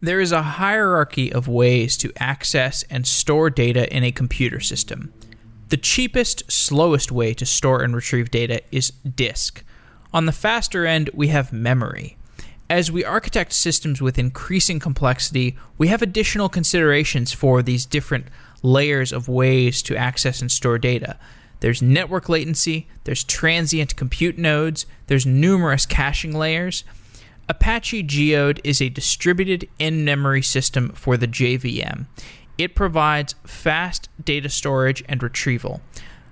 There is a hierarchy of ways to access and store data in a computer system. The cheapest, slowest way to store and retrieve data is disk. On the faster end, we have memory. As we architect systems with increasing complexity, we have additional considerations for these different layers of ways to access and store data. There's network latency, there's transient compute nodes, there's numerous caching layers, Apache Geode is a distributed in memory system for the JVM. It provides fast data storage and retrieval.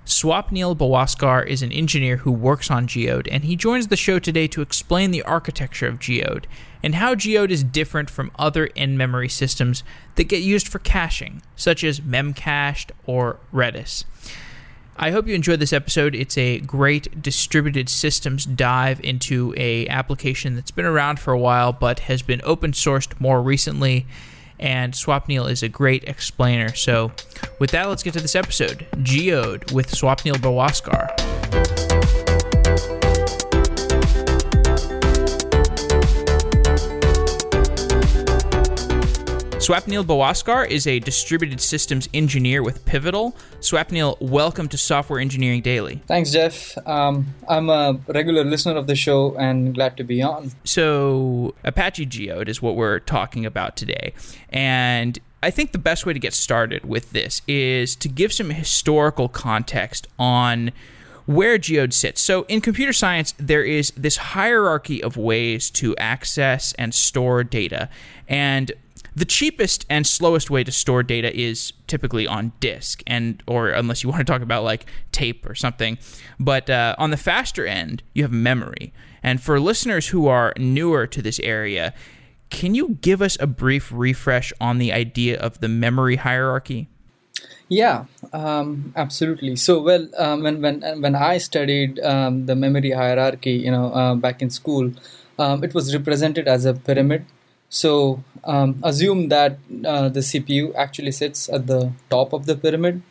Swapnil Bawaskar is an engineer who works on Geode, and he joins the show today to explain the architecture of Geode and how Geode is different from other in memory systems that get used for caching, such as Memcached or Redis. I hope you enjoyed this episode. It's a great distributed systems dive into a application that's been around for a while but has been open sourced more recently. And Swapnil is a great explainer. So, with that, let's get to this episode. Geode with Swapnil Bawaskar. Swapnil Bawaskar is a distributed systems engineer with Pivotal. Swapnil, welcome to Software Engineering Daily. Thanks, Jeff. Um, I'm a regular listener of the show and glad to be on. So, Apache Geode is what we're talking about today. And I think the best way to get started with this is to give some historical context on where Geode sits. So, in computer science, there is this hierarchy of ways to access and store data. And the cheapest and slowest way to store data is typically on disk, and or unless you want to talk about like tape or something. But uh, on the faster end, you have memory. And for listeners who are newer to this area, can you give us a brief refresh on the idea of the memory hierarchy? Yeah, um, absolutely. So, well, um, when when when I studied um, the memory hierarchy, you know, uh, back in school, um, it was represented as a pyramid so um, assume that uh, the CPU actually sits at the top of the pyramid,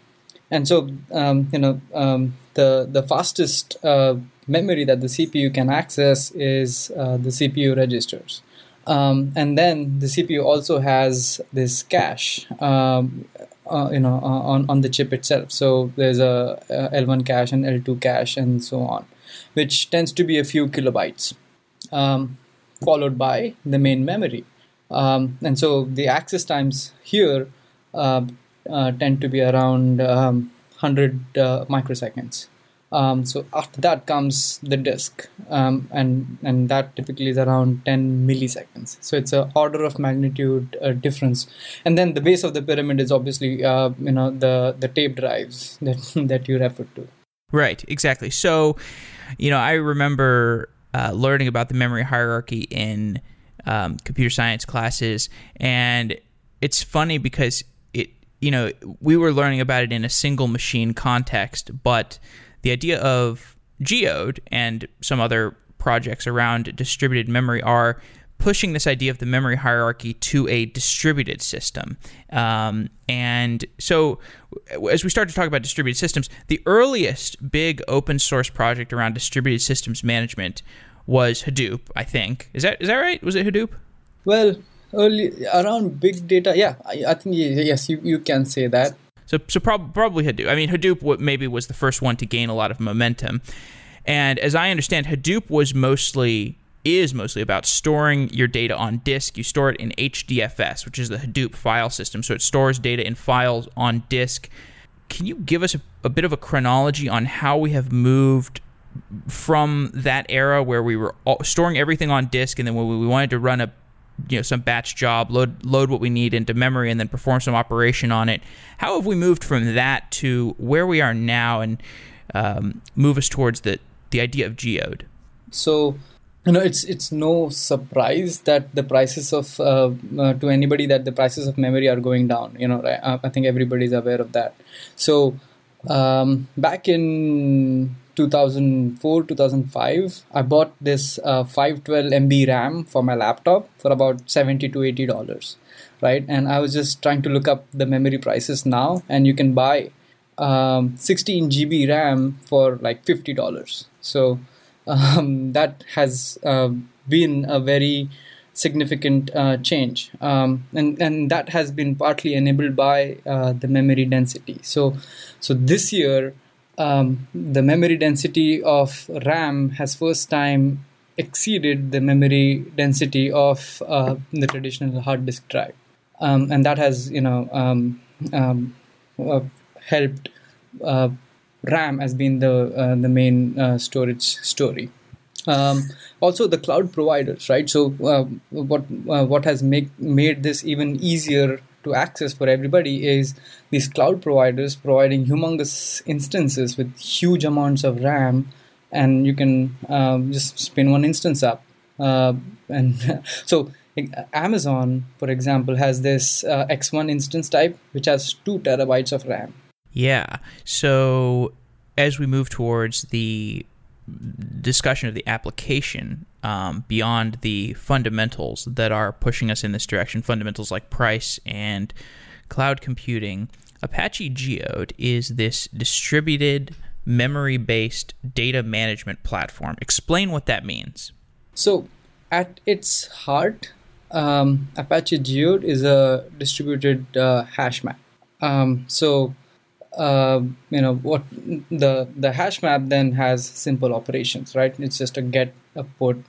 and so um, you know um, the the fastest uh, memory that the CPU can access is uh, the CPU registers, um, and then the CPU also has this cache. Um, uh, you know, uh, on on the chip itself. So there's a, a L1 cache and L2 cache and so on, which tends to be a few kilobytes. Um, followed by the main memory. Um, and so the access times here uh, uh, tend to be around um, 100 uh, microseconds. Um, so after that comes the disk, um, and and that typically is around 10 milliseconds. So it's an order of magnitude uh, difference. And then the base of the pyramid is obviously uh, you know the the tape drives that that you referred to. Right, exactly. So, you know, I remember uh, learning about the memory hierarchy in um, computer science classes, and it's funny because it, you know, we were learning about it in a single machine context, but the idea of Geode and some other projects around distributed memory are pushing this idea of the memory hierarchy to a distributed system. Um, and so, as we start to talk about distributed systems, the earliest big open source project around distributed systems management was Hadoop. I think is that is that right? Was it Hadoop? Well, early around big data, yeah, I, I think yes, you, you can say that. So so prob- probably Hadoop. I mean, Hadoop maybe was the first one to gain a lot of momentum. And as I understand, Hadoop was mostly is mostly about storing your data on disk. You store it in HDFS, which is the Hadoop file system. So it stores data in files on disk. Can you give us a, a bit of a chronology on how we have moved from that era where we were storing everything on disk, and then when we wanted to run a you know some batch job, load load what we need into memory, and then perform some operation on it. How have we moved from that to where we are now, and um, move us towards the the idea of geode? So you know it's it's no surprise that the prices of uh, uh, to anybody that the prices of memory are going down you know I, I think everybody's aware of that. So um, back in 2004 2005 i bought this uh, 512 mb ram for my laptop for about 70 to 80 dollars right? And i was just trying to look up the memory prices now and you can buy um, 16 gb ram for like 50 dollars. So um, that has uh, been a very significant uh, change, um, and and that has been partly enabled by uh, the memory density. So, so this year, um, the memory density of RAM has first time exceeded the memory density of uh, the traditional hard disk drive, um, and that has you know um, um, uh, helped uh, RAM has been the uh, the main uh, storage story. Um, also, the cloud providers, right? So, uh, what uh, what has make made this even easier to access for everybody is these cloud providers providing humongous instances with huge amounts of RAM, and you can um, just spin one instance up. Uh, and so, Amazon, for example, has this uh, X1 instance type, which has two terabytes of RAM. Yeah. So as we move towards the discussion of the application um, beyond the fundamentals that are pushing us in this direction, fundamentals like price and cloud computing, Apache Geode is this distributed memory based data management platform. Explain what that means. So, at its heart, um, Apache Geode is a distributed uh, hash map. Um, so, uh, you know what the the hash map then has simple operations right? It's just a get a put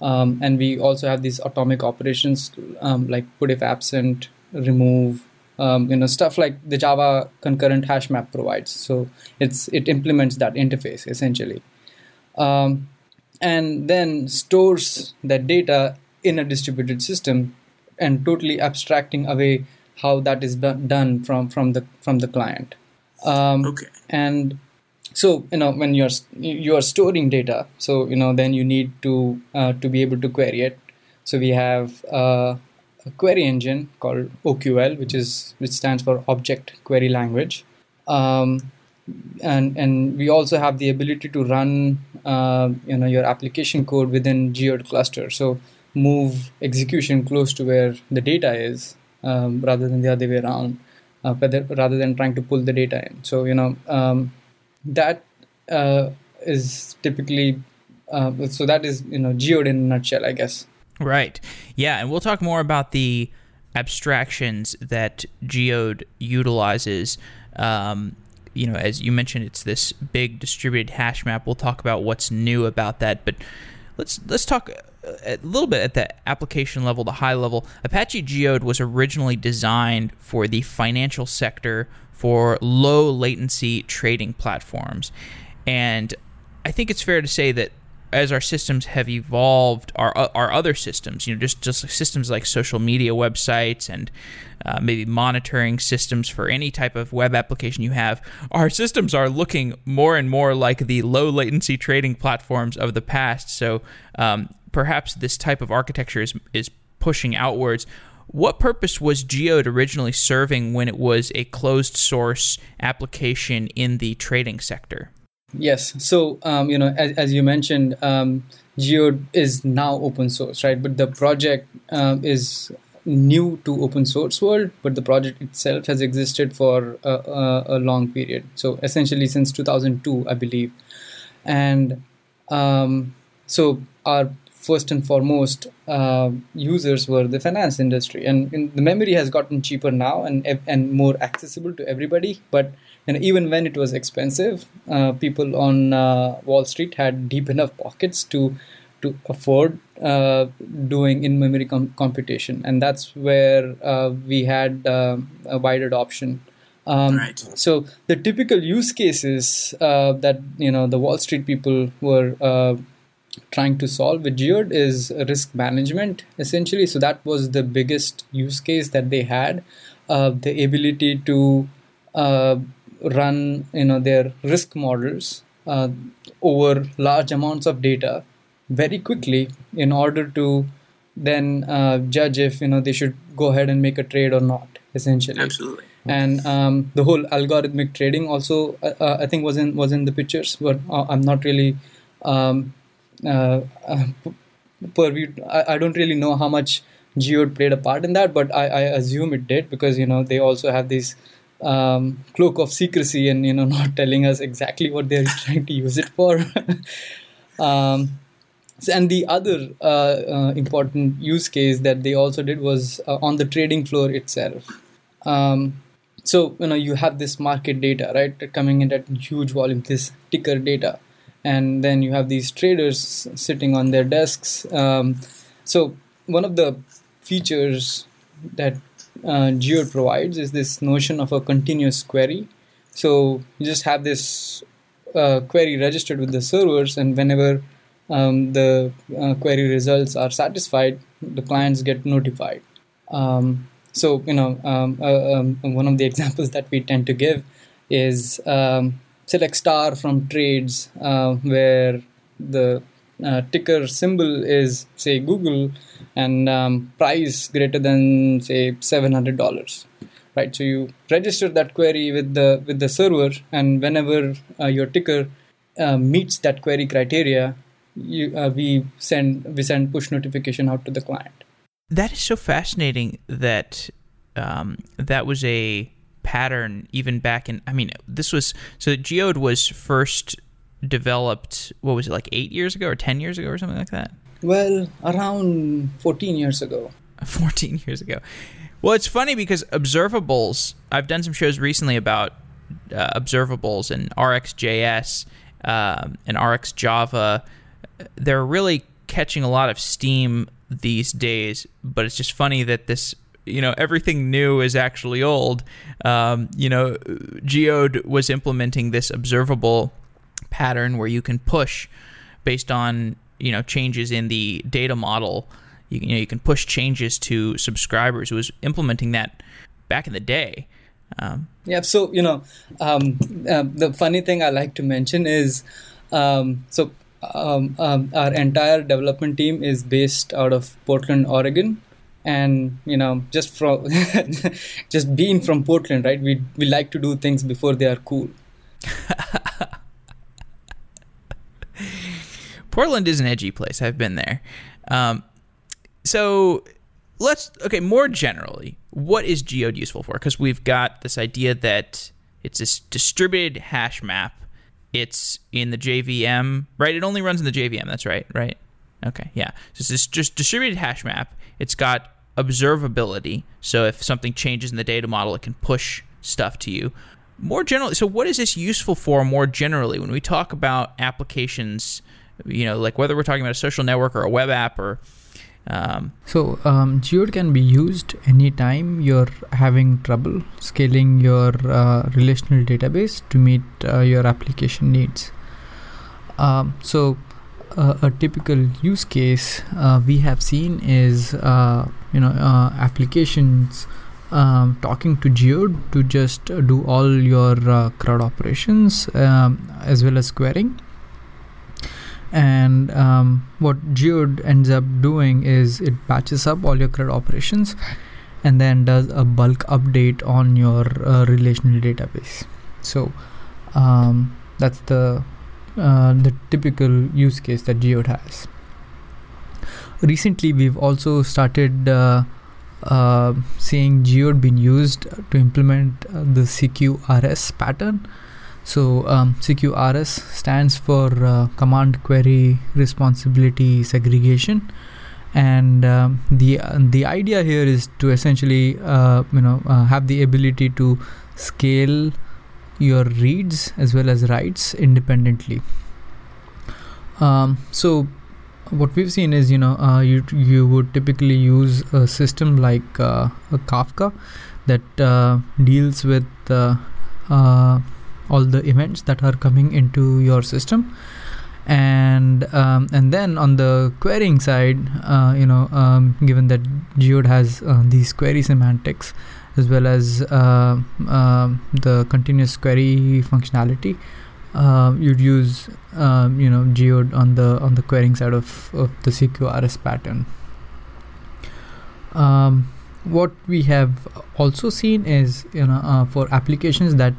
um, and we also have these atomic operations um, like put if absent remove um, you know stuff like the java concurrent hash map provides. So it's it implements that interface essentially. Um, and then stores that data in a distributed system and totally abstracting away how that is done from from the from the client um, okay. And so you know when you're you are storing data, so you know then you need to uh, to be able to query it. So we have uh, a query engine called OQL, which is which stands for Object Query Language. Um, and and we also have the ability to run uh, you know your application code within geode cluster so move execution close to where the data is um, rather than the other way around uh, whether, rather than trying to pull the data in. So you know um, that uh, is typically uh, so that is you know geode in a nutshell, I guess. Right. Yeah, and we'll talk more about the abstractions that geode utilizes. Um, you know, as you mentioned, it's this big distributed hash map. We'll talk about what's new about that, but let's let's talk Uh, a little bit at the application level, the high level, Apache Geode was originally designed for the financial sector for low latency trading platforms. And I think it's fair to say that as our systems have evolved, our our other systems, you know, just just systems like social media websites and uh, maybe monitoring systems for any type of web application you have, our systems are looking more and more like the low latency trading platforms of the past. So um, perhaps this type of architecture is is pushing outwards. What purpose was Geode originally serving when it was a closed source application in the trading sector? Yes. So, um, you know, as, as you mentioned, um, Geode is now open source, right? But the project um, is new to open source world, but the project itself has existed for a, a, a long period. So, essentially, since 2002, I believe. And um, so, our first and foremost uh, users were the finance industry, and, and, the memory has gotten cheaper now and and more accessible to everybody. But you know, even when it was expensive, uh, people on uh, Wall Street had deep enough pockets to to afford uh, doing in-memory com- computation, and that's where uh, we had uh, a wide adoption. Um, right. So the typical use cases that you know the Wall Street people were trying to solve with Geode is risk management essentially. So that was the biggest use case that they had, uh, the ability to uh, run you know their risk models uh, over large amounts of data very quickly in order to then uh, judge if you know they should go ahead and make a trade or not essentially absolutely and um, the whole algorithmic trading also uh, uh, i think was in was in the pictures but i'm not really um, uh, uh, purview. I, I don't really know how much Geode played a part in that, but I, I assume it did because you know they also have this um, cloak of secrecy and you know not telling us exactly what they're trying to use it for. um, and the other uh, uh, important use case that they also did was uh, on the trading floor itself. Um, so you know you have this market data right coming in at huge volume, this ticker data, and then you have these traders sitting on their desks. Um, so one of the features that uh, Geode provides is this notion of a continuous query. So you just have this uh, query registered with the servers, and whenever um, the uh, query results are satisfied, the clients get notified. Um, so you know, um, uh, um, one of the examples that we tend to give is um, select star from trades uh, where the uh, ticker symbol is say Google and um, price greater than say seven hundred dollars right? So you register that query with the with the server and whenever uh, your ticker uh, meets that query criteria you, uh, we send we send push notification out to the client. That is so fascinating that um, that was a pattern even back in i mean this was so geode was first developed what was it like eight years ago or ten years ago or something like that well around 14 years ago 14 years ago well, it's funny because observables. I've done some shows recently about uh, observables and RxJS um, and RxJava. They're really catching a lot of steam these days, but it's just funny that this you know everything new is actually old. Um, you know, Geode was implementing this observable pattern where you can push based on you know changes in the data model you, you know you can push changes to subscribers. Who was implementing that back in the day. Um, yeah. So you know, um, uh, the funny thing I like to mention is, um, so um, um, our entire development team is based out of Portland, Oregon, and you know, just from just being from Portland, right? We we like to do things before they are cool. Portland is an edgy place. I've been there. Um, so let's okay more generally what is geode useful for because we've got this idea that it's this distributed hash map it's in the jvm right it only runs in the jvm that's right right okay yeah so it's just distributed hash map it's got observability. So if something changes in the data model it can push stuff to you. More generally so what is this useful for more generally? When we talk about applications you know like whether we're talking about a social network or a web app or um, so um, Geode can be used anytime you're having trouble scaling your uh, relational database to meet uh, your application needs. Um, so uh, a typical use case uh, we have seen is uh, you know uh, applications um, talking to Geode to just do all your CRUD operations um, as well as querying and um, what Geode ends up doing is it batches up all your CRUD operations and then does a bulk update on your uh, relational database. So um, that's the uh, the typical use case that Geode has. Recently, we've also started uh, uh seeing Geode being used to implement uh, the CQRS pattern so um, CQRS stands for uh, Command Query Responsibility Segregation, and um, the uh, the idea here is to essentially uh, you know uh, have the ability to scale your reads as well as writes independently. Um, so what we've seen is you know uh, you you would typically use a system like uh, a Kafka that uh, deals with all the events that are coming into your system and um, and then on the querying side uh, you know um, given that geode has uh, these query semantics as well as uh, um, the continuous query functionality uh, you'd use um, you know geode on the on the querying side of, of the cqrs pattern. Um, what we have also seen is you know uh, for applications that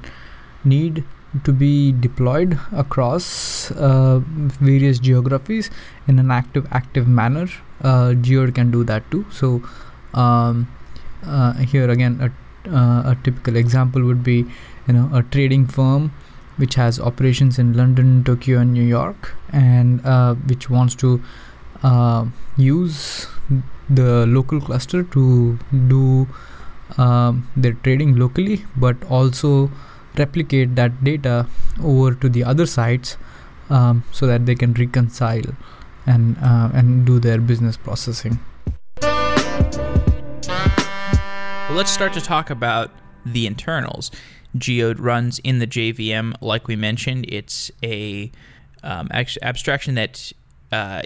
need to be deployed across uh, various geographies in an active active manner uh, geode can do that too. So um, uh, here again a, uh, a typical example would be you know a trading firm which has operations in london tokyo and new york and uh, which wants to uh, use the local cluster to do um, their trading locally, but also replicate that data over to the other sites um, so that they can reconcile and uh, and do their business processing. Well, let's start to talk about the internals. Geode runs in the JVM, like we mentioned. It's a um, abstraction that uh,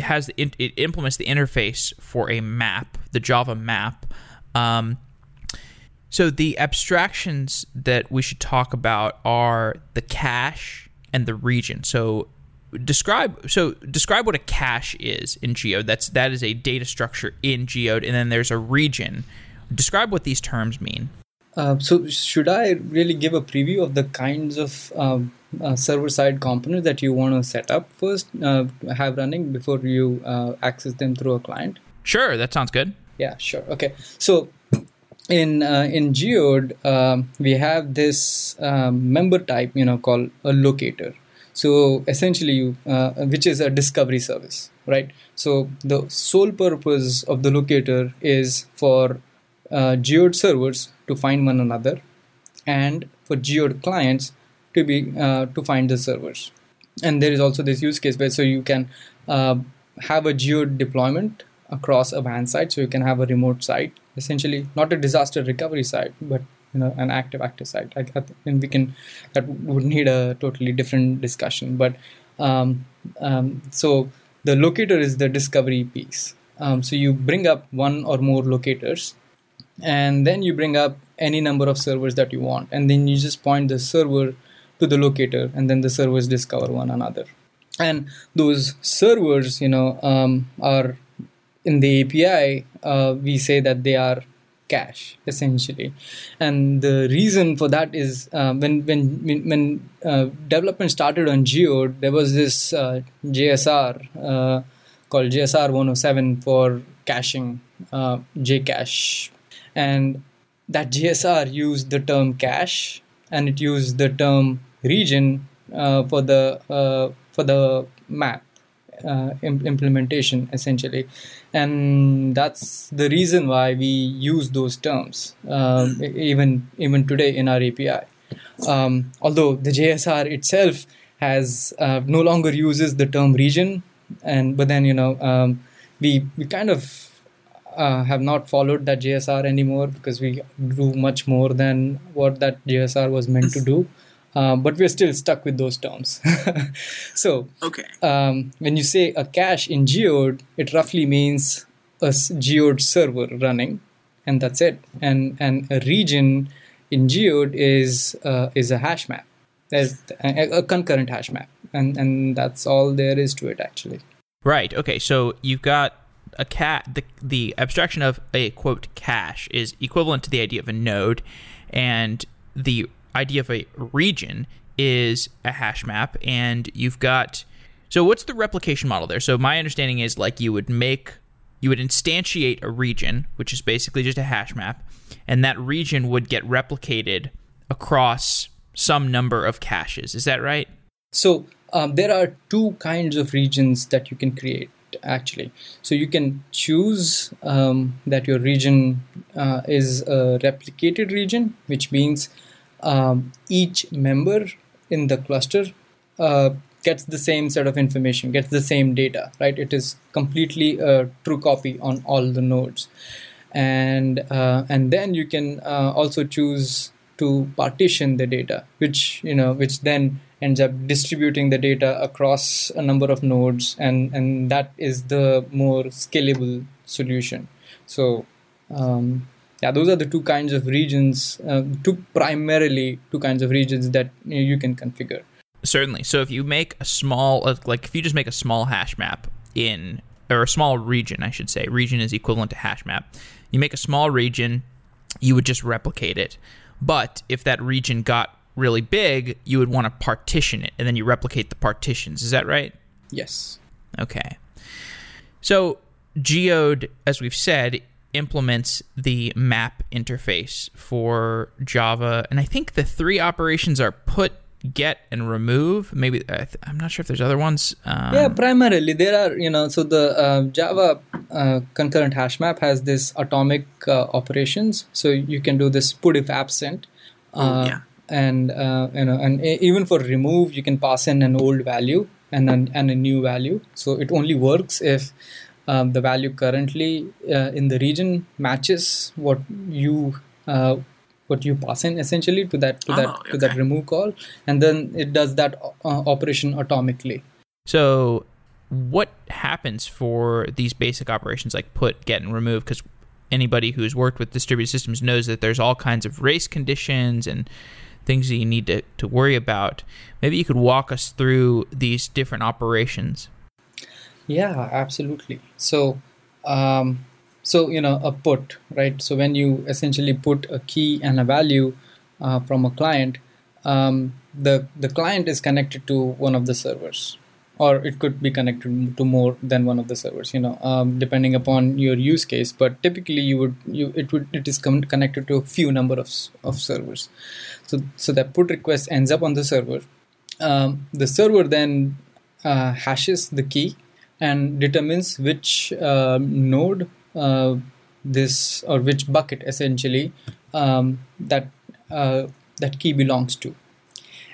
has the, it implements the interface for a map, the Java map. Um, so the abstractions that we should talk about are the cache and the region. So describe so describe what a cache is in Geode. That's that is a data structure in Geode, and then there's a region. Describe what these terms mean. Uh, so should I really give a preview of the kinds of um, uh, server-side components that you want to set up first, uh, have running before you uh, access them through a client? Sure, that sounds good. Yeah, sure. Okay, so in uh, in Geode, um, we have this um, member type, you know, called a locator. So essentially, uh, which is a discovery service, right? So the sole purpose of the locator is for uh, Geode servers to find one another, and for Geode clients to be uh, to find the servers. And there is also this use case where so you can uh, have a Geode deployment across a WAN site, so you can have a remote site, essentially not a disaster recovery site, but you know an active active site. Like and we can that would need a totally different discussion. But um, um, so the locator is the discovery piece. Um, so you bring up one or more locators and then you bring up any number of servers that you want. And then you just point the server to the locator and then the servers discover one another. And those servers you know um, are in the api uh, we say that they are cache essentially. And the reason for that is uh, when when when uh, development started on geode there was this uh, jsr uh, called jsr 107 for caching uh, jcache and that jsr used the term cache and it used the term region uh, for the for the map uh, implementation essentially. And that's the reason why we use those terms um, even even today in our api um, although the jsr itself has uh, no longer uses the term region and but then you know um, we we kind of uh, have not followed that JSR anymore because we do much more than what that JSR was meant to do. Um, but we're still stuck with those terms. so, okay. Um, when you say a cache in Geode, it roughly means a Geode server running, and that's it. And and a region in Geode is uh, is a hash map. There's a, a concurrent hash map, and and that's all there is to it actually. Right. Okay. So you've got a cat. The the abstraction of a quote cache is equivalent to the idea of a node, and the idea of a region is a hash map, and you've got. So, what's the replication model there? So, my understanding is like you would make, you would instantiate a region, which is basically just a hash map, and that region would get replicated across some number of caches. Is that right? So, um, there are two kinds of regions that you can create actually. So, you can choose um, that your region uh, is a replicated region, which means um, each member in the cluster uh, gets the same set of information, gets the same data, right? It is completely a true copy on all the nodes, and uh, and then you can uh, also choose to partition the data, which you know, which then ends up distributing the data across a number of nodes, and and that is the more scalable solution. So. Um, yeah those are the two kinds of regions uh, two primarily two kinds of regions that you can configure certainly so if you make a small uh, like if you just make a small hash map in or a small region i should say region is equivalent to hash map you make a small region you would just replicate it but if that region got really big you would want to partition it and then you replicate the partitions is that right yes okay so geode as we've said implements the map interface for Java. And I think the three operations are put, get and remove. Maybe I'm not sure if there's other ones. Um, yeah, primarily there are. You know, so the uh, Java uh, concurrent hash map has this atomic uh, operations. So you can do this put if absent. Uh, yeah. And uh, you know, and even for remove, you can pass in an old value and an, and a new value. So it only works if um, the value currently uh, in the region matches what you uh, what you pass in essentially to that to oh, that okay. to that remove call and then it does that uh, operation atomically so what happens for these basic operations like put get and remove because anybody who's worked with distributed systems knows that there's all kinds of race conditions and things that you need to, to worry about. Maybe you could walk us through these different operations. Yeah absolutely. So um, so you know a put right? So when you essentially put a key and a value uh, from a client um, the the client is connected to one of the servers or it could be connected to more than one of the servers you know um, depending upon your use case. But typically you would you it would it is connected to a few number of, of servers. So so that put request ends up on the server. Um, the server then uh, hashes the key and determines which uh, node uh, this or which bucket essentially um, that uh, that key belongs to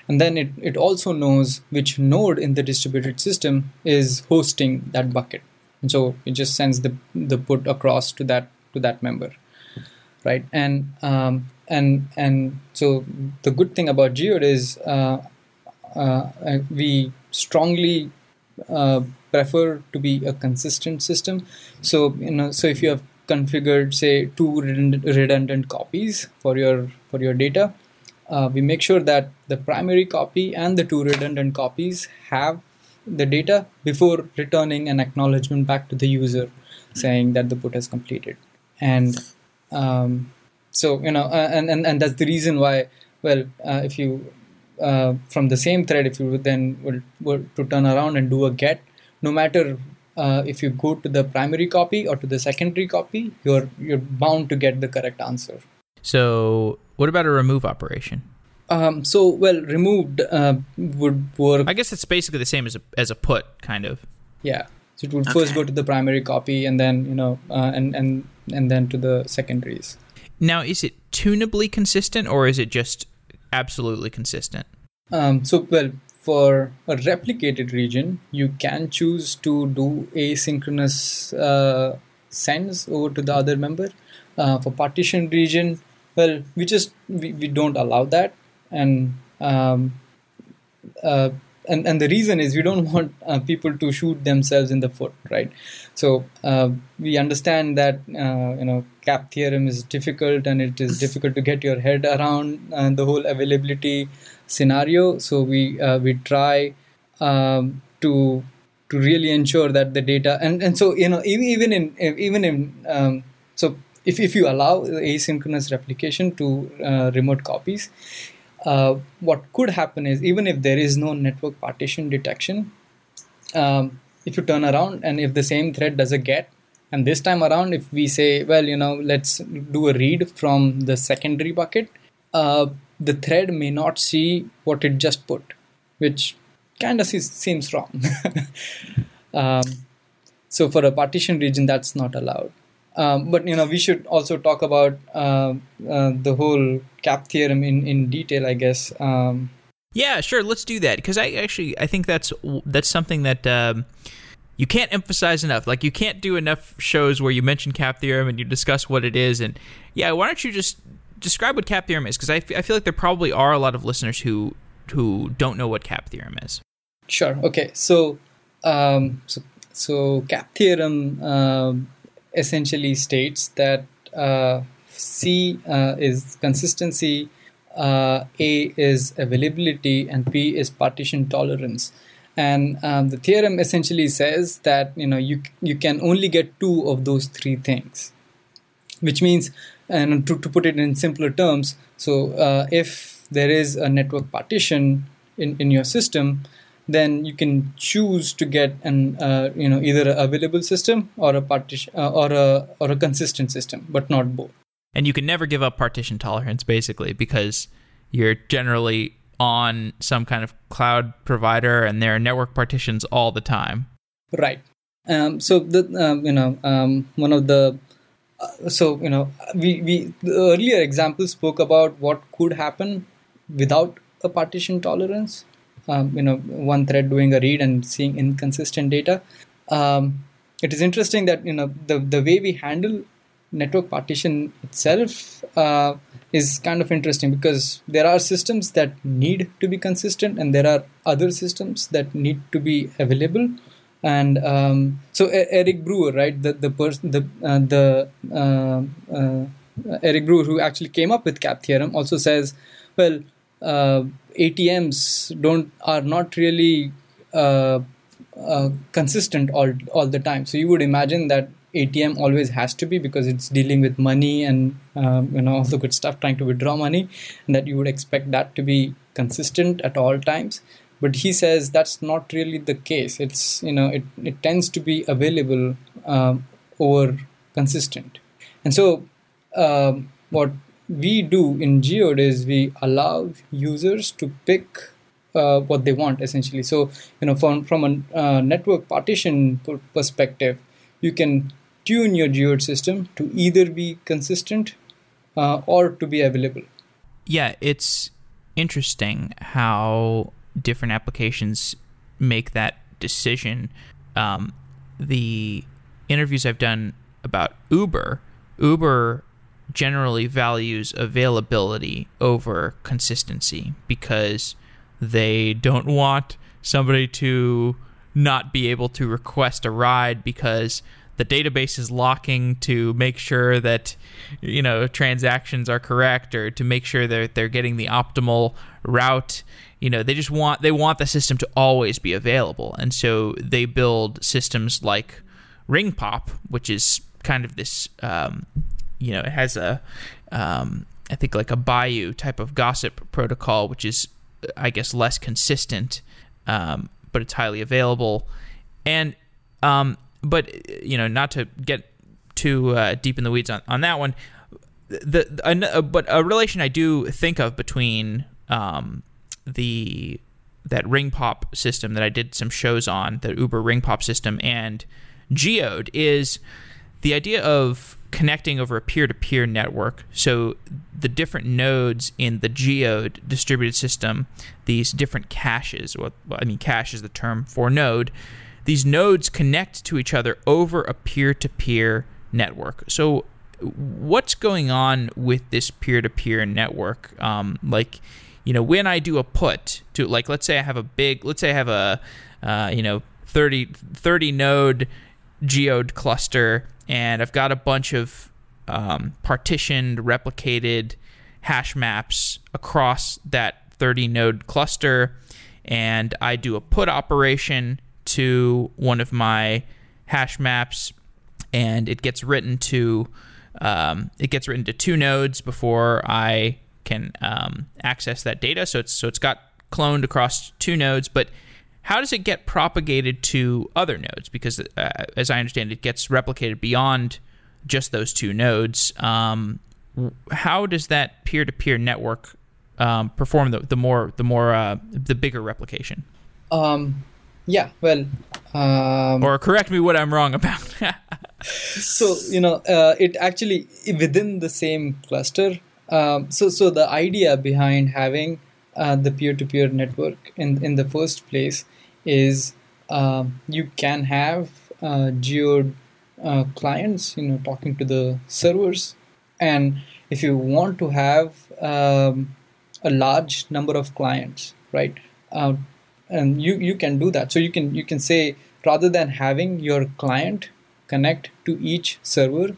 and then it, it also knows which node in the distributed system is hosting that bucket and so it just sends the the put across to that to that member right and um, and and so the good thing about geode is uh, uh, we strongly uh, prefer to be a consistent system. So you know, so if you have configured say two redundant copies for your for your data, uh, we make sure that the primary copy and the two redundant copies have the data before returning an acknowledgement back to the user saying that the put has completed. And um, so you know uh, and, and and that's the reason why well uh, if you uh, from the same thread if you then were, were to turn around and do a get no matter uh, if you go to the primary copy or to the secondary copy you're you're bound to get the correct answer so what about a remove operation? Um, so well removed uh, would work. I guess it's basically the same as a, as a put kind of. Yeah. So it would okay. first go to the primary copy and then you know uh, and and and then to the secondaries. Now is it tunably consistent or is it just absolutely consistent? Um, so well for a replicated region, you can choose to do asynchronous uh, sends over to the other member. Uh, for partition region, well, we just we, we don't allow that, and um, uh, and and the reason is we don't want uh, people to shoot themselves in the foot right? So uh, we understand that uh, you know cap theorem is difficult and it is difficult to get your head around uh, the whole availability scenario. So we uh, we try um, to to really ensure that the data and and so you know even in even in um, so if, if you allow asynchronous replication to uh, remote copies uh, what could happen is even if there is no network partition detection, um, if you turn around and if the same thread does a get, and this time around, if we say, well, you know, let's do a read from the secondary bucket, uh, the thread may not see what it just put, which kind of seems wrong. um, so for a partition region, that's not allowed. Um, but you know, we should also talk about uh, uh, the whole cap theorem in, in detail, I guess. Um, yeah, sure. Let's do that because I actually I think that's that's something that um, you can't emphasize enough. Like you can't do enough shows where you mention cap theorem and you discuss what it is. And yeah, why don't you just describe what cap theorem is? Because I, f- I feel like there probably are a lot of listeners who who don't know what cap theorem is. Sure. Okay. So um, so so cap theorem um, essentially states that uh, C uh, is consistency, uh, A is availability, and P is partition tolerance. And um, the theorem essentially says that you know you you can only get two of those three things, which means, and to, to put it in simpler terms, so uh, if there is a network partition in, in your system, then you can choose to get an uh, you know either a available system or a partition uh, or a or a consistent system, but not both. And you can never give up partition tolerance, basically, because you're generally on some kind of cloud provider and there are network partitions all the time. Right. Um, so the um, you know um, one of the uh, so you know we we the earlier example spoke about what could happen without a partition tolerance. Um, you know, one thread doing a read and seeing inconsistent data. Um, it is interesting that you know the the way we handle network partition itself uh, is kind of interesting because there are systems that need to be consistent and there are other systems that need to be available and um, so Eric Brewer, right, the the person, the uh, the uh, uh, Eric Brewer who actually came up with CAP theorem also says, well, uh, ATMs don't are not really uh, uh, consistent all all the time. So you would imagine that ATM always has to be because it's dealing with money and um, you know all the good stuff, trying to withdraw money, and that you would expect that to be consistent at all times. But he says that's not really the case. It's you know it it tends to be available um, over consistent, and so um, what we do in Geode is we allow users to pick uh, what they want essentially. So you know from from a uh, network partition perspective, you can tune your geode system to either be consistent uh, or to be available. Yeah, it's interesting how different applications make that decision. Um, the interviews I've done about Uber, Uber generally values availability over consistency because they don't want somebody to not be able to request a ride because the database is locking to make sure that you know transactions are correct or to make sure that they're getting the optimal route. You know they just want they want the system to always be available. And so they build systems like ringpop which is kind of this um, you know it has a um, I think like a bayou type of gossip protocol which is i guess less consistent um, but it's highly available and um, but you know, not to get too uh, deep in the weeds on, on that one. The, the uh, but a relation I do think of between um, the that Ringpop system that I did some shows on, the Uber Ringpop system, and Geode is the idea of connecting over a peer-to-peer network. So the different nodes in the Geode distributed system, these different caches. Well, I mean, cache is the term for node these nodes connect to each other over a peer to peer network. So, what's going on with this peer to peer network? Um, like, you know, when I do a put to, like, let's say I have a big, let's say I have a, uh, you know, 30, 30 node geode cluster, and I've got a bunch of um, partitioned, replicated hash maps across that 30 node cluster, and I do a put operation to one of my hash maps, and it gets written to um, it gets written to two nodes before I can um, access that data. So it's so it's got cloned across two nodes, but how does it get propagated to other nodes? Because uh, as I understand, it gets replicated beyond just those two nodes. Um, how does that peer-to-peer network um, perform the, the more the more uh, the bigger replication? Um, yeah, well. Um, or correct me what I'm wrong about. so you know, uh, it actually within the same cluster. Um, so so the idea behind having uh, the peer-to-peer network in in the first place is um, you can have uh, geode uh, clients, you know, talking to the servers, and if you want to have um, a large number of clients, right? Uh, and you you can do that so you can you can say rather than having your client connect to each server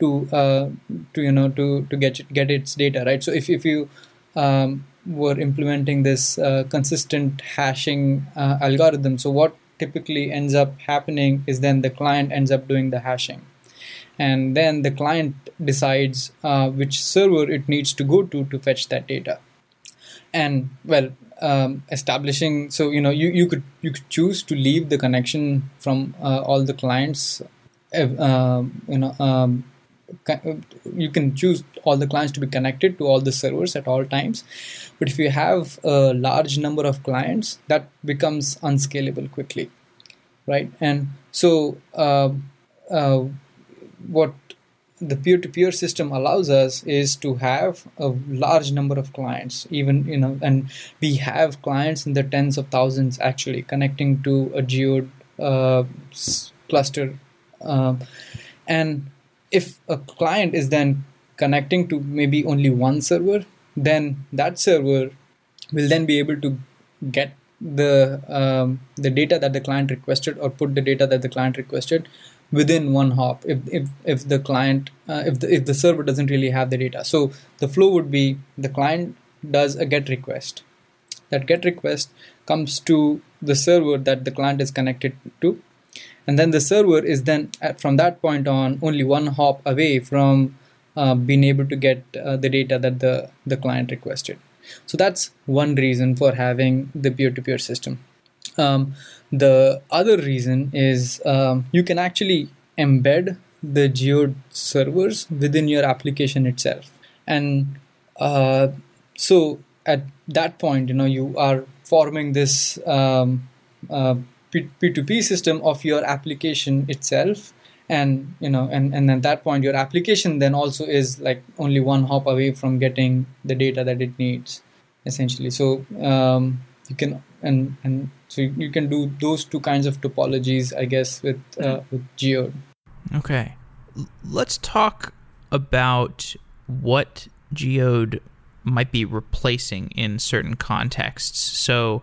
to uh, to you know to to get get its data right so if if you um, were implementing this uh, consistent hashing uh, algorithm. So what typically ends up happening is then the client ends up doing the hashing. And then the client decides uh, which server it needs to go to to fetch that data. And well um, establishing so you know you, you could you could choose to leave the connection from uh, all the clients uh, you know um, you can choose all the clients to be connected to all the servers at all times. But if you have a large number of clients that becomes unscalable quickly right? And so uh, uh, what the peer-to-peer system allows us is to have a large number of clients even you know and we have clients in the tens of thousands actually connecting to a geode uh, cluster uh, and if a client is then connecting to maybe only one server then that server will then be able to get the um, the data that the client requested or put the data that the client requested within one hop if if, if the client uh, if the if the server doesn't really have the data. So the flow would be the client does a get request. That get request comes to the server that the client is connected to and then the server is then at, from that point on only one hop away from uh, being able to get uh, the data that the the client requested. So that's one reason for having the peer-to-peer system. Um, the other reason is um, you can actually embed the geode servers within your application itself. And uh, so at that point you know you are forming this um, uh, p2p system of your application itself. And you know and, and at that point your application then also is like only one hop away from getting the data that it needs essentially. So um, you can and and so you can do those two kinds of topologies i guess with uh, with geode okay. Let's talk about what geode might be replacing in certain contexts. So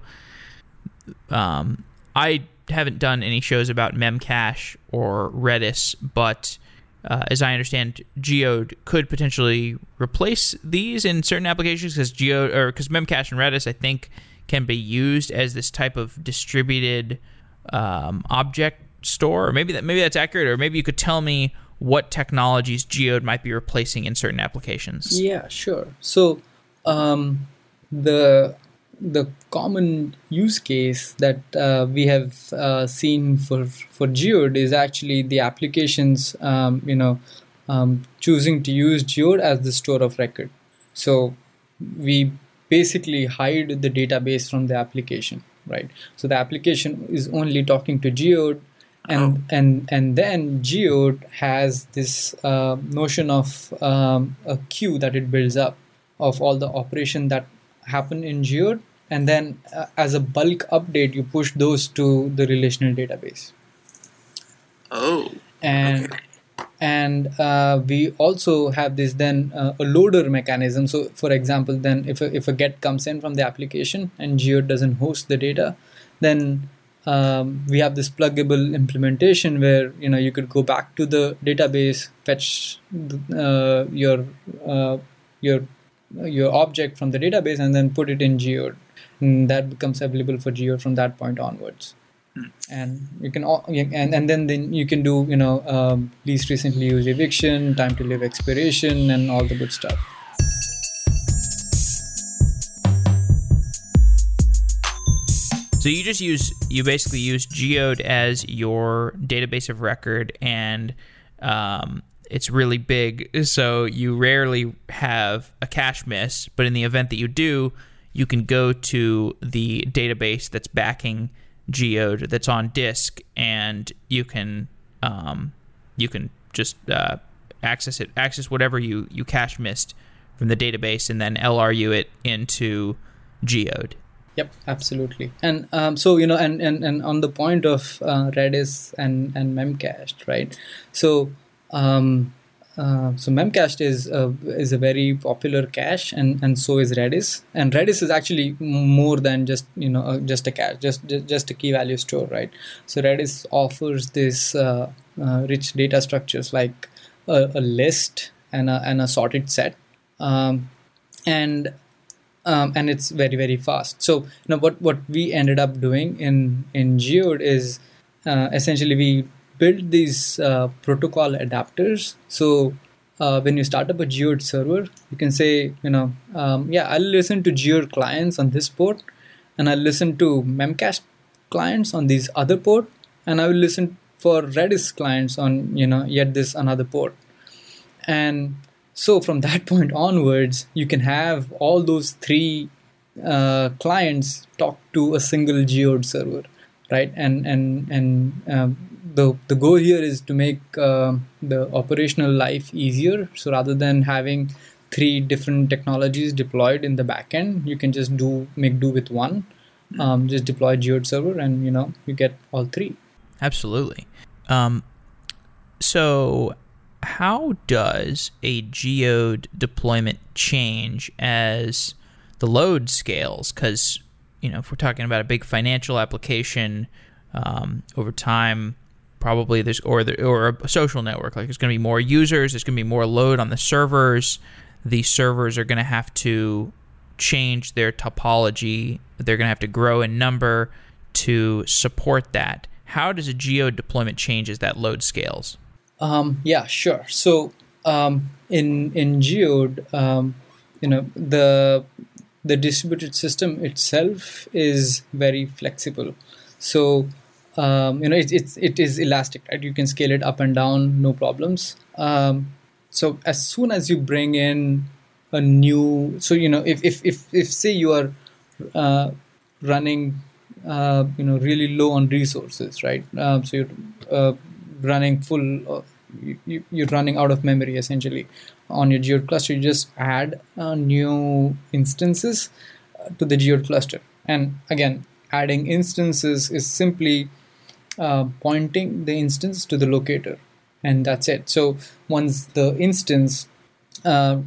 um, I haven't done any shows about Memcache or Redis, but uh, as I understand, Geode could potentially replace these in certain applications because Geode or because Memcache and Redis, I think, can be used as this type of distributed um, object store. Or maybe that maybe that's accurate, or maybe you could tell me what technologies Geode might be replacing in certain applications. Yeah, sure. So um, the the common use case that uh, we have uh, seen for for Geode is actually the applications, um, you know, um, choosing to use Geode as the store of record. So we basically hide the database from the application, right? So the application is only talking to Geode, and oh. and and then Geode has this uh, notion of um, a queue that it builds up of all the operation that happen in Geode and then uh, as a bulk update you push those to the relational database. Oh and okay. and uh, we also have this then uh, a loader mechanism. So for example then if a, if a get comes in from the application and geode doesn't host the data then um, we have this pluggable implementation where you know you could go back to the database fetch uh, your uh, your your object from the database and then put it in geode that becomes available for geode from that point onwards. Hmm. And you can and and then then you can do you know um, least recently used eviction, time to live expiration, and all the good stuff. So you just use you basically use Geode as your database of record, and um, it's really big. So you rarely have a cache miss, but in the event that you do, you can go to the database that's backing Geode that's on disk, and you can um, you can just uh, access it, access whatever you you cache missed from the database, and then LRU it into Geode. Yep, absolutely. And um, so you know, and, and and on the point of uh, Redis and and Memcached, right? So um, uh, so Memcached is a, is a very popular cache, and, and so is Redis. And Redis is actually more than just you know uh, just a cache, just, just a key value store, right? So Redis offers this uh, uh rich data structures like a, a, list and a, and a sorted set, um, and um, and it's very very fast. So you what what we ended up doing in in Geode is uh, essentially we build these uh, protocol adapters. So uh, when you start up a Geode server, you can say, you know, um, yeah, I'll listen to Geode clients on this port, and I'll listen to Memcache clients on these other port, and I will listen for Redis clients on, you know, yet this another port. and so from that point onwards, you can have all those three uh, clients talk to a single geode server, right? And and and um, the the goal here is to make uh, the operational life easier. So rather than having three different technologies deployed in the backend, you can just do make do with one. Um, just deploy geode server, and you know you get all three. Absolutely. Um, so how does a geode deployment change as the load scales? Because you know, if we're talking about a big financial application um, over time, probably there's or the, or a social network like there's going to be more users, there's going to be more load on the servers. The servers are going to have to change their topology. They're going to have to grow in number to support that. How does a geode deployment change as that load scales? Um, yeah, sure. So um, in in Geode, um, you know the the distributed system itself is very flexible. So um, you know it, it's it is elastic, right? You can scale it up and down, no problems. Um, so as soon as you bring in a new, so you know if if if, if say you are uh, running uh, you know really low on resources, right? Um, so you're uh, running full uh, you, you're running out of memory essentially on your geode cluster you just add uh, new instances uh, to the geode cluster and again adding instances is simply uh, pointing the instance to the locator and that's it so once the instance uh,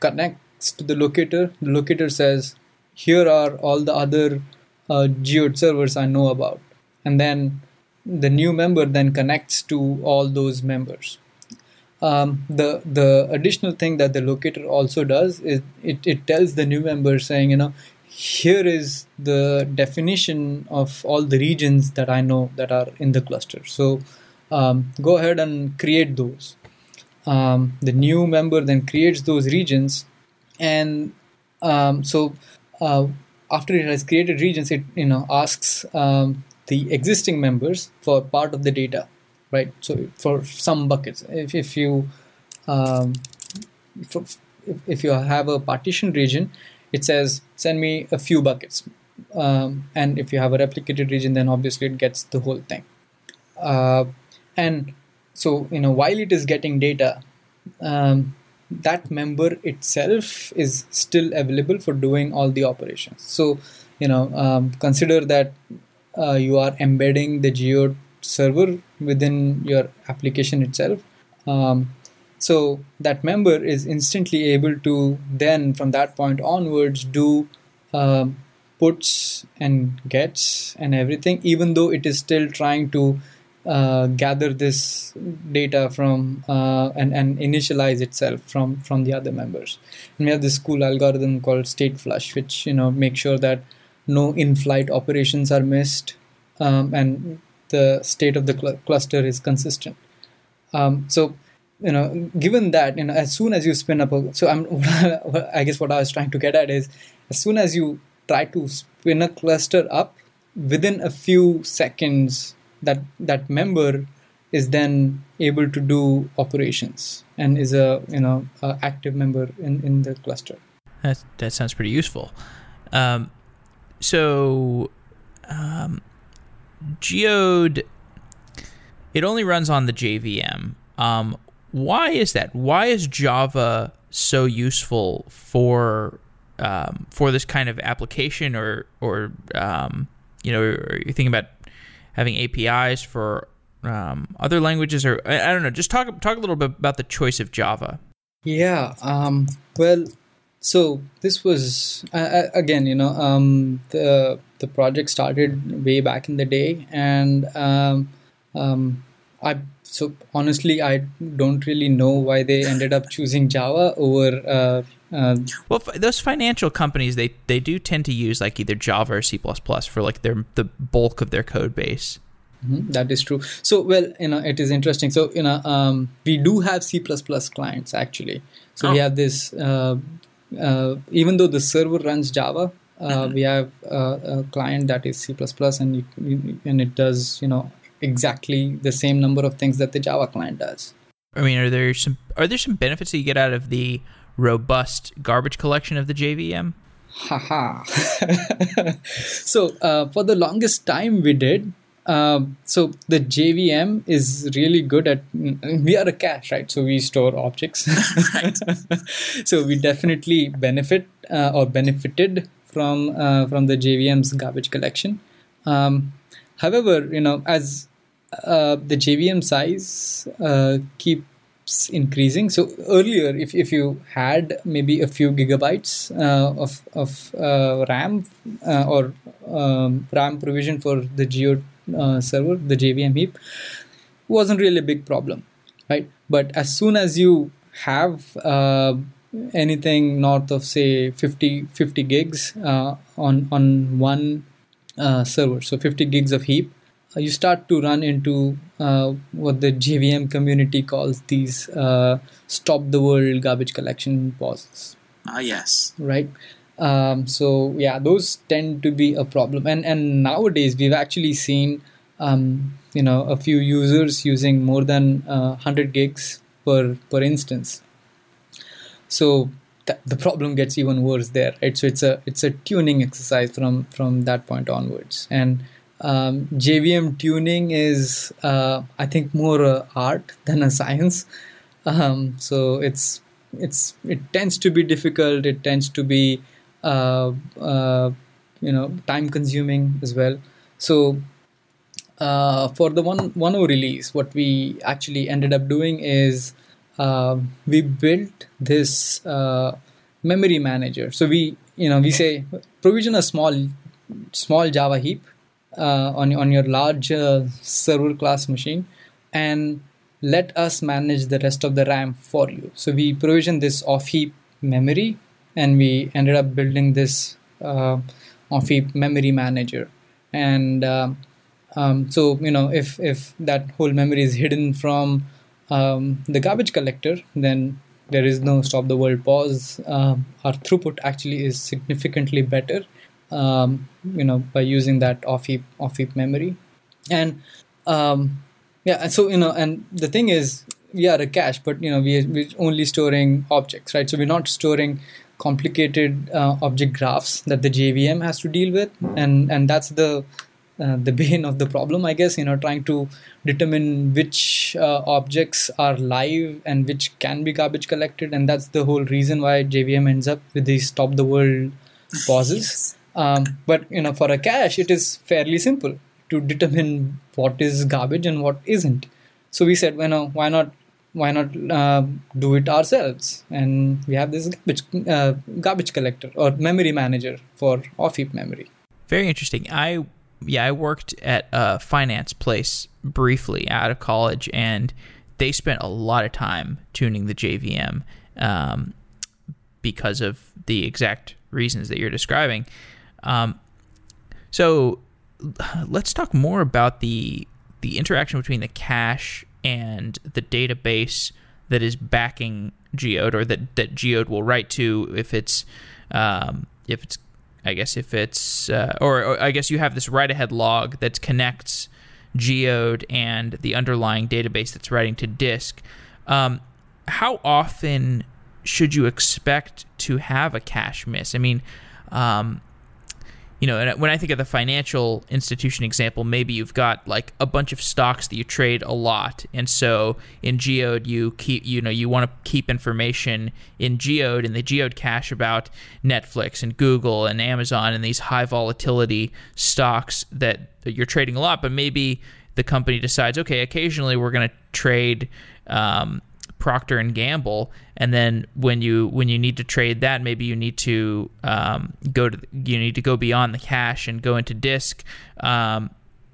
connects to the locator the locator says here are all the other uh, geode servers i know about and then the new member then connects to all those members. Um, the the additional thing that the locator also does is it, it tells the new member saying you know here is the definition of all the regions that I know that are in the cluster. So um, go ahead and create those. Um, the new member then creates those regions, and um, so uh, after it has created regions, it you know asks um, the existing members for part of the data, right? So for some buckets, if, if you um, if, if you have a partition region, it says send me a few buckets, um, and if you have a replicated region, then obviously it gets the whole thing. Uh, and so you know while it is getting data, um, that member itself is still available for doing all the operations. So you know um, consider that uh, you are embedding the geode server within your application itself um, so that member is instantly able to then from that point onwards do um, puts and gets and everything even though it is still trying to uh, gather this data from uh, and, and initialize itself from from the other members and we have this cool algorithm called state flush which you know make sure that no in-flight operations are missed, um, and the state of the cl- cluster is consistent. Um, so, you know, given that, you know, as soon as you spin up a, so I'm, I guess what I was trying to get at is, as soon as you try to spin a cluster up, within a few seconds, that that member is then able to do operations and is a you know a active member in in the cluster. That that sounds pretty useful. Um, so um, Geode it only runs on the JVM. Um, why is that? Why is Java so useful for um, for this kind of application, or or um, you know, are you thinking about having APIs for um, other languages, or I, I, don't know? Just talk talk a little bit about the choice of Java. Yeah. Um, well, so this was uh, again you know um, the the project started way back in the day and um, um, i so honestly i don't really know why they ended up choosing java over uh, uh, well f- those financial companies they they do tend to use like either java or c++ for like their the bulk of their code base Mm-hmm, that is true. So, well, you know, it is interesting. So, you know, um, we do have C++ clients actually. So oh. we have this uh, uh, even though the server runs Java, uh, mm-hmm. we have uh, a client that is C++ and you, and it does you know exactly the same number of things that the Java client does. I mean, are there some are there some benefits that you get out of the robust garbage collection of the JVM? Haha. so uh, for the longest time we did. Um, so the JVM is really good at. We are a cache, right? So we store objects. so we definitely benefit uh, or benefited from uh, from the JVM's garbage collection. Um, however, you know, as uh, the JVM size uh, keeps increasing. So earlier, if, if you had maybe a few gigabytes uh, of of uh, RAM uh, or um, RAM provision for the Geode server, the JVM heap, wasn't really a big problem, right? But as soon as you have anything north of say 50 50 gigs on on one server, so 50 gigs of heap you start to run into uh, what the JVM community calls these uh, stop the world garbage collection pauses. Ah, yes. Right. Um, so yeah, those tend to be a problem, and and nowadays we've actually seen um, you know a few users using more than uh, 100 gigs per per instance. So th- the problem gets even worse there, right? So it's a it's a tuning exercise from from that point onwards, and um, JVM tuning is, uh, I think, more a art than a science. Um, so it's it's it tends to be difficult. It tends to be uh, uh, you know time consuming as well. So uh, for the one one o release, what we actually ended up doing is uh, we built this uh, memory manager. So we you know we say provision a small small Java heap uh, on, on your large server class machine and let us manage the rest of the RAM for you. So we provision this off heap memory and we ended up building this uh, off heap memory manager. And uh, um, so, you know, if, if that whole memory is hidden from um, the garbage collector, then there is no stop the world pause. Uh, our throughput actually is significantly better um, you know by using that off heap off heap memory. And um, yeah so you know and the thing is we are a cache but you know we, we're only storing objects right? So we're not storing complicated uh, object graphs that the jvm has to deal with. And and that's the uh, the bane of the problem i guess you know trying to determine which uh, objects are live and which can be garbage collected. And that's the whole reason why jvm ends up with these stop the world pauses. Yes. Um, but you know, for a cache, it is fairly simple to determine what is garbage and what isn't. So we said, well, no, why not? Why not uh, do it ourselves? And we have this garbage, uh, garbage collector or memory manager for off-heap memory. Very interesting. I yeah, I worked at a finance place briefly out of college, and they spent a lot of time tuning the JVM um, because of the exact reasons that you're describing. Um, so let's talk more about the the interaction between the cache and the database that is backing Geode, or that that Geode will write to if it's um, if it's I guess if it's uh, or, or, I guess you have this write ahead log that connects Geode and the underlying database that's writing to disk. Um, how often should you expect to have a cache miss? I mean, um, you know, when I think of the financial institution example, maybe you've got like a bunch of stocks that you trade a lot, and so in Geode you keep, you know, you want to keep information in Geode in the Geode cache about Netflix and Google and Amazon and these high volatility stocks that you're trading a lot, but maybe the company decides, okay, occasionally we're going to trade. Um, Procter and Gamble, and then when you when you need to trade that, maybe you need to um, go to you need to go beyond the cache and go into disk. Um,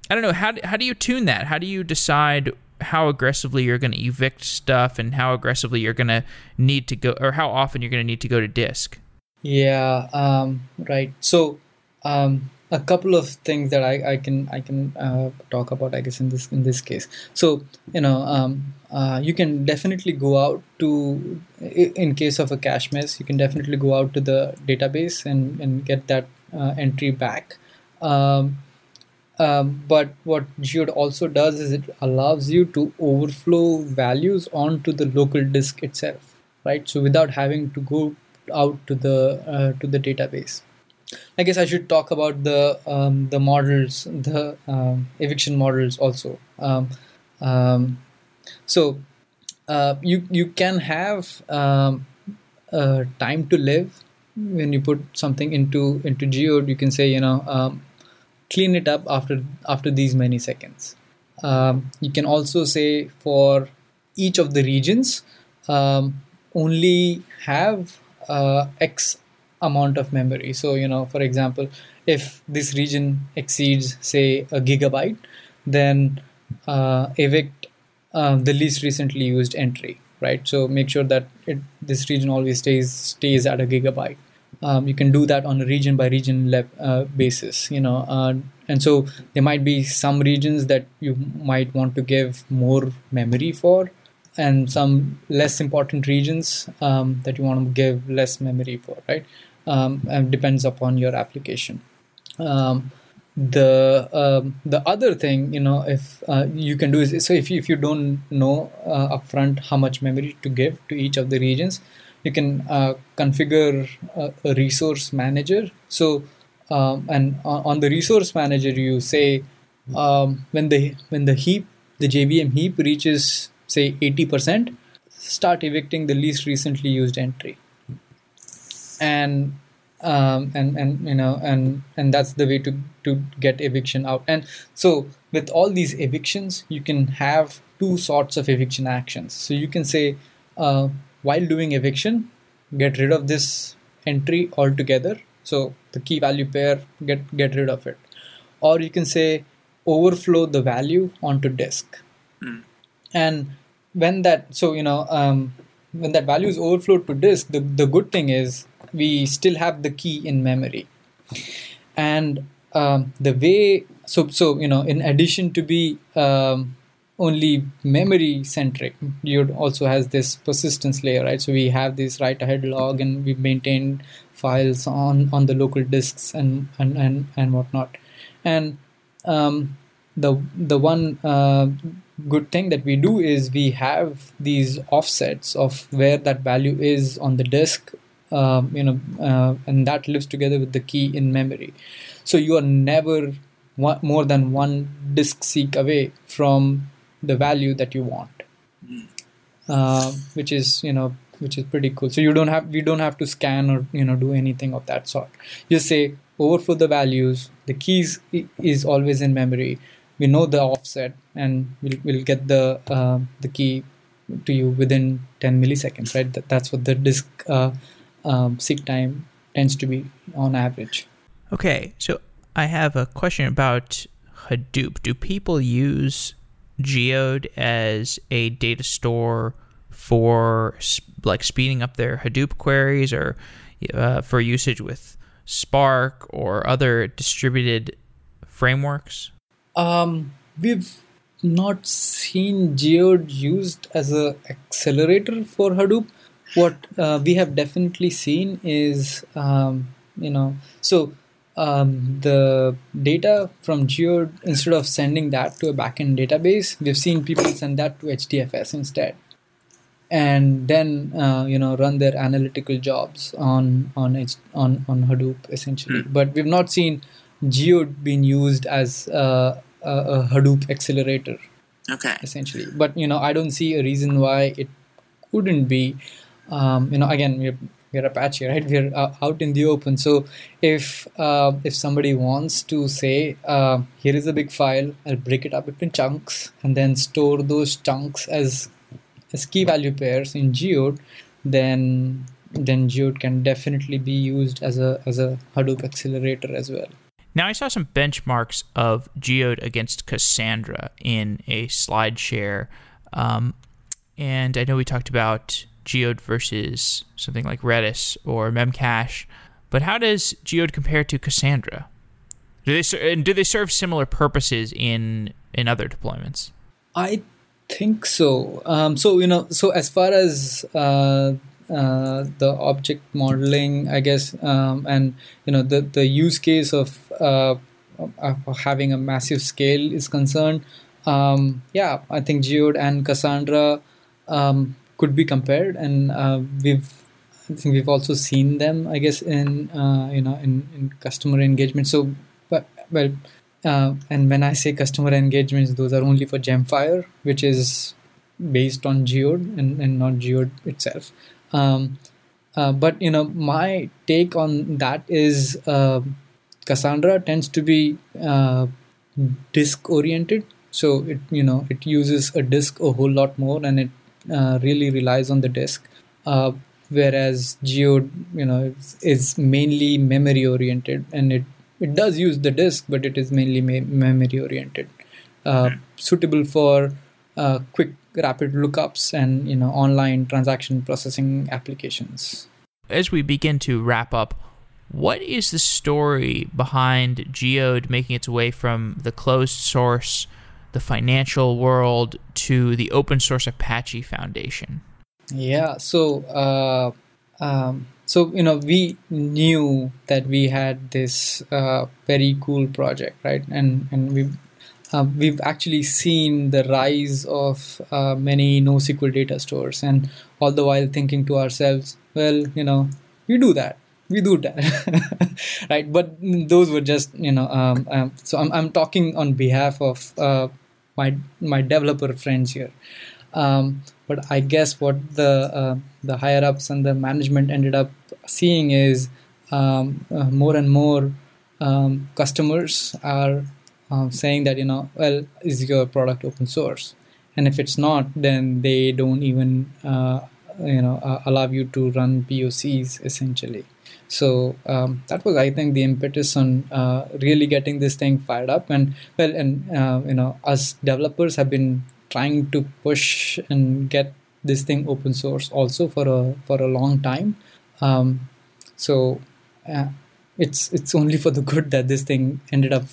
I don't know how do, how do you tune that? How do you decide how aggressively you're going to evict stuff and how aggressively you're going to need to go or how often you're going to need to go to disk? Yeah, um, right. So um, a couple of things that I, I can I can uh, talk about I guess in this in this case. So you know um, uh, you can definitely go out to in case of a cache miss you can definitely go out to the database and, and get that uh, entry back. Um, Um, but what Geode also does is it allows you to overflow values onto the local disk itself, right? So without having to go out to the uh, to the database. I guess I should talk about the um, the models, the um, eviction models also. Um, um, so uh, you you can have um, uh, time to live when you put something into into geode. You can say you know um, clean it up after after these many seconds. Um, you can also say for each of the regions only have uh, X amount of memory. So you know, for example, if this region exceeds say a gigabyte, then uh, evict uh, the least recently used entry. Right. So make sure that it, this region always stays stays at a gigabyte um, you can do that on a region by region le- uh, basis you know uh, and so there might be some regions that you might want to give more memory for and some less important regions um, that you want to give less memory for right um, and depends upon your application um, the um, the other thing you know if uh, you can do is so if you, if you don't know uh, upfront how much memory to give to each of the regions you can uh, configure a, a, resource manager. So, um, and on the resource manager, you say um, when the when the heap, the JVM heap reaches say 80%, start evicting the least recently used entry. And um, and and you know and and that's the way to to get eviction out. And so with all these evictions, you can have two sorts of eviction actions. So you can say uh, while doing eviction get rid of this entry altogether so the key value pair get get rid of it or you can say overflow the value onto disk mm. and when that so you know um, when that value is overflowed to disk the, the good thing is we still have the key in memory and um, the way so so you know in addition to be um, only memory centric. you also has this persistence layer, right? So we have this write ahead log and we maintain files on, on the local disks and, and, and, and whatnot. And um, the, the one uh, good thing that we do is we have these offsets of where that value is on the disk um, you know, uh, and that lives together with the key in memory. So you are never one, more than one disk seek away from the value that you want uh, which is you know which is pretty cool. So you don't have we don't have to scan or you know do anything of that sort. Just say overflow the values. The keys is always in memory. We know the offset and we'll, we'll get the uh, the key to you within 10 milliseconds right? That, that's what the disk uh, um, seek time tends to be on average okay so i have a question about hadoop do people use Geode as a data store for like speeding up their Hadoop queries or uh, for usage with Spark or other distributed frameworks? Um, we've not seen Geode used as a accelerator for Hadoop. What uh, we have definitely seen is, um, you know, so um, the data from Geode, instead of sending that to a backend database, we've seen people send that to HDFS instead, and then uh, you know run their analytical jobs on on H, on on Hadoop essentially. Mm. But we've not seen Geode being used as uh, a, a Hadoop accelerator. Okay. Essentially, but you know I don't see a reason why it couldn't be. Um, you know, again, we're we're Apache, right? We're uh, out in the open. So if uh, if somebody wants to say, uh, here is a big file, I'll break it up into chunks and then store those chunks as as key value pairs in Geode, then then Geode can definitely be used as a as a Hadoop accelerator as well. Now I saw some benchmarks of Geode against Cassandra in a slide share, um, and I know we talked about Geode versus something like Redis or Memcache. But how does Geode compare to Cassandra? Do they and do they serve similar purposes in in other deployments? I think so. Um, so you know, so as far as uh, uh, the object modeling, I guess, um, and you know, the the use case of uh, uh, having a massive scale is concerned, um, yeah, I think Geode and Cassandra um, could be compared, and uh, we've I think we've also seen them, I guess, in uh, you know in, in customer engagement. So, but well, uh, and when I say customer engagements, those are only for Gemfire, which is based on Geode and, and not Geode itself. Um, uh, but you know, my take on that is uh, Cassandra tends to be uh, disk oriented. So it you know it uses a disk a whole lot more, and it uh, really relies on the disk. Uh, whereas Geode, you know, is, is mainly memory oriented, and it it does use the disk, but it is mainly me- memory oriented, uh, suitable for uh, quick, rapid lookups and you know online transaction processing applications. As we begin to wrap up, what is the story behind Geode making its way from the closed source, the financial world, to the open source Apache Foundation? Yeah, so uh, um, so you know we knew that we had this uh, very cool project, right? And and we uh, we've actually seen the rise of uh, many NoSQL data stores, and all the while thinking to ourselves, well, you know, we do that, we do that, right? But those were just, you know, um, um, so I'm I'm talking on behalf of uh, my my developer friends here. Um, but I guess what the uh, the higher ups and the management ended up seeing is um, uh, more and more um, customers are um, saying that you know well is your product open source and if it's not then they don't even uh, you know uh, allow you to run POCs essentially so um, that was I think the impetus on uh, really getting this thing fired up and well and uh, you know us developers have been trying to push and get this thing open source also for a for a long time. Um, so uh, it's it's only for the good that this thing ended up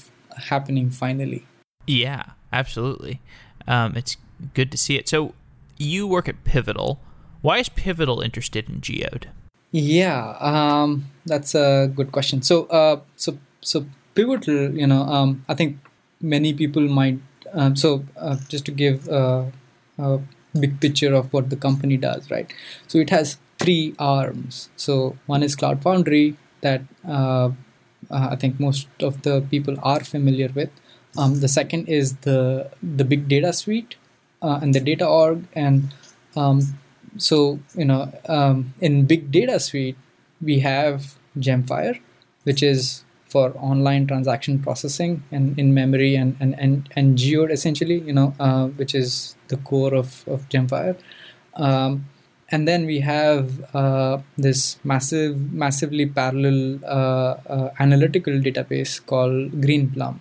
happening finally. Yeah, absolutely. Um, it's good to see it. So you work at Pivotal. Why is Pivotal interested in Geode? Yeah, um, that's a good question. So, uh, so, so Pivotal, you know, um, I think many people might um, so uh, just to give uh, a big picture of what the company does, right? So it has three arms. So one is Cloud Foundry that uh, uh I think most of the people are familiar with. Um, the second is the the big data suite and the data org, and um, so you know um, in big data suite we have Gemfire, which is for online transaction processing and in memory and and and, and geode essentially you know uh, which is the core of of gemfire. Um, and then we have uh, this massive massively parallel uh, uh analytical database called greenplum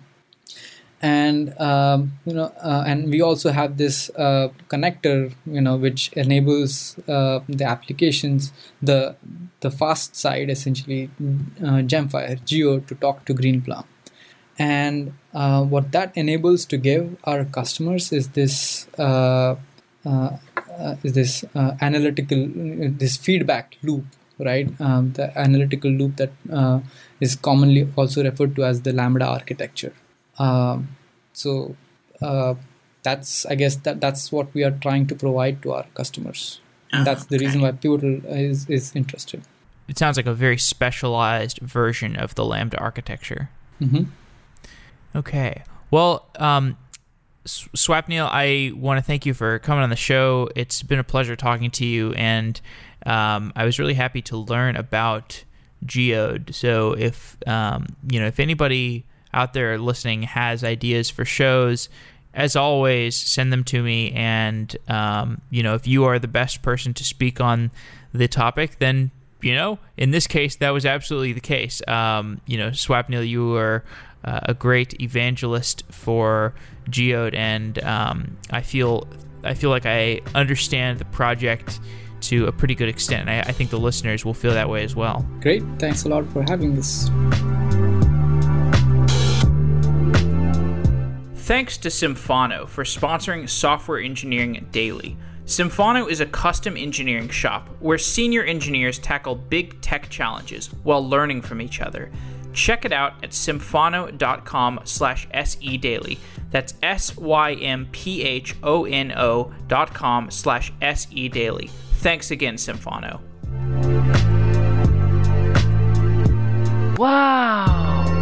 and um, you know uh, and we also have this uh, connector you know which enables uh, the applications the the fast side essentially uh, gemfire geode to talk to greenplum and uh, what that enables to give our customers is this uh, is this analytical this feedback loop right? Um, the analytical loop that is commonly also referred to as the lambda architecture so uh, that's I guess that that's what we are trying to provide to our customers, and oh, that's the okay. reason why Pivotal is is interested. It sounds like a very specialized version of the Lambda architecture. Mm-hmm. Okay. Well, um, Swapnil, I want to thank you for coming on the show. It's been a pleasure talking to you, and um, I was really happy to learn about Geode. So if um, you know if anybody out there listening has ideas for shows, as always, send them to me. And, um, you know, if you are the best person to speak on the topic, then, you know, in this case, that was absolutely the case. Um, you know, Swapnil, you were uh, a great evangelist for Geode, and um, I feel I feel like I understand the project to a pretty good extent. I, I think the listeners will feel that way as well. Great. Thanks a lot for having this. thanks to Symphono for sponsoring Software Engineering Daily. Symphono is a custom engineering shop where senior engineers tackle big tech challenges while learning from each other. Check it out at symphono.com slash se daily. That's S-Y-M-P-H-O-N-O dot com slash se daily. Thanks again, Symphono. Wow.